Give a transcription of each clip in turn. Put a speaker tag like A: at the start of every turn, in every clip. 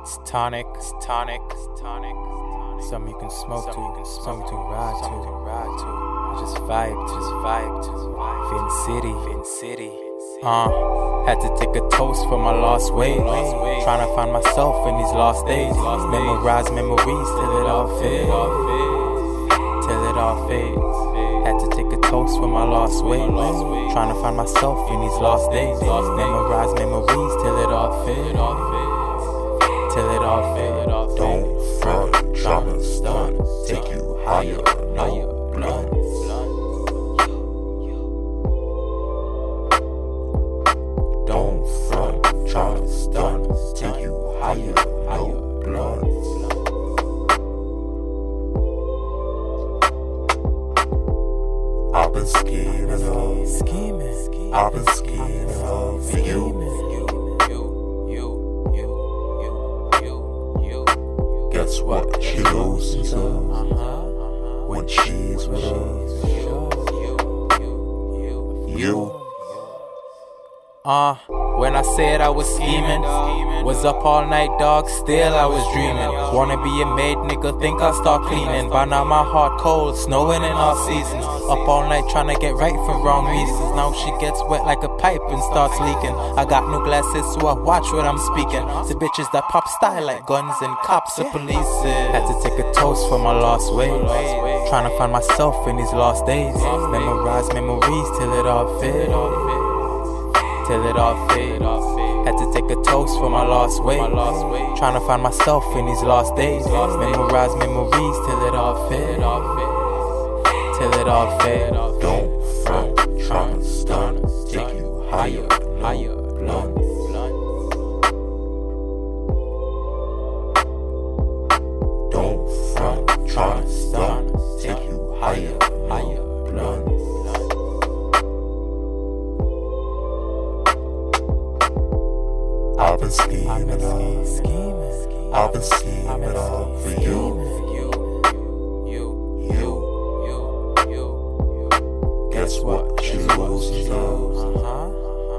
A: It's tonic, it's tonic, it's tonic. Some you can smoke to, you can some you can ride to, ride to. I just vibe, just vibe to. Fin City, Fin City. Uh, had to take a toast for my lost ways. Trying to find myself in these lost days. Memorize memories till it all fades. Till it all fades. Had to take a toast for my lost ways. Trying to find myself in these lost days. Memorize memories till it all fades. Till it all fades.
B: Don't front, tryna stunt, take you higher, no blunt. Don't front, tryna stunt, take you higher, no blunt. I've been scheming
A: Scheming.
B: I've been scheming for you. To
A: Uh, when I said I was scheming, was up all night, dog, still I was dreaming. Wanna be a maid, nigga, think I'll start cleaning. By now my heart cold, snowing in all seasons. Up all night trying to get right for wrong reasons. Now she gets wet like a pipe and starts leaking. I got no glasses, so I watch what I'm speaking. The bitches that pop style like guns and cops and police. Had to take a toast for my lost ways. Trying to find myself in these lost days. Memorize memories till it all fits till it all fade. Had to take a toast for my lost weight. Trying to find myself in these lost days. Memorize memories till it all fade. Till it all fade.
B: I've been scheming on, I've been scheming on for you. You, you, you. Guess what? She loses those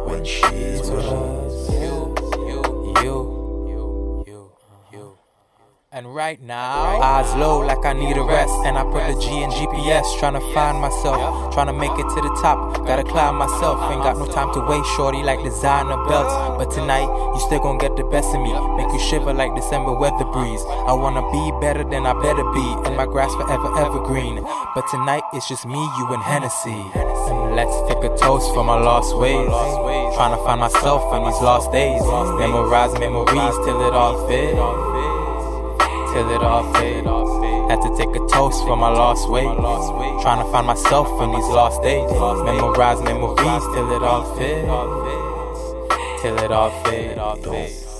B: when she's with us.
A: And right now, eyes low like I need a rest. And I put the G in GPS, trying to find myself, trying to make it to the top. Gotta climb myself, ain't got no time to waste, shorty, like designer belts. But tonight, you still gon' get the best of me, make you shiver like December weather breeze. I wanna be better than I better be, and my grass forever evergreen. But tonight, it's just me, you, and Hennessy. And let's take a toast for my lost ways. Trying to find myself in these lost days. Memorize memories till it all fits till it all fade. Had to take a toast for my lost weight. Trying to find myself in these lost days. Memorize memories till it all fades. Till it all fade.
B: Don't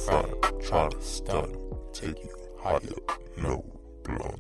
B: front, to stunt, take you higher, no blunt.